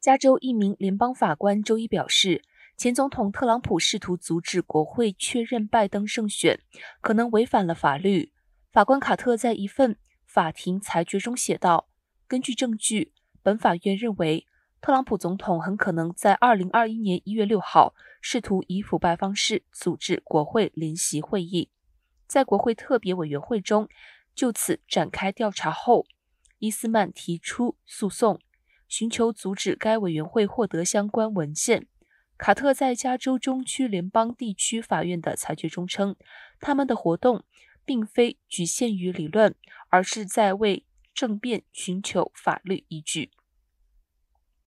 加州一名联邦法官周一表示，前总统特朗普试图阻止国会确认拜登胜选，可能违反了法律。法官卡特在一份法庭裁决中写道：“根据证据，本法院认为特朗普总统很可能在2021年1月6号试图以腐败方式组织国会联席会议，在国会特别委员会中就此展开调查后，伊斯曼提出诉讼。”寻求阻止该委员会获得相关文件。卡特在加州中区联邦地区法院的裁决中称，他们的活动并非局限于理论，而是在为政变寻求法律依据。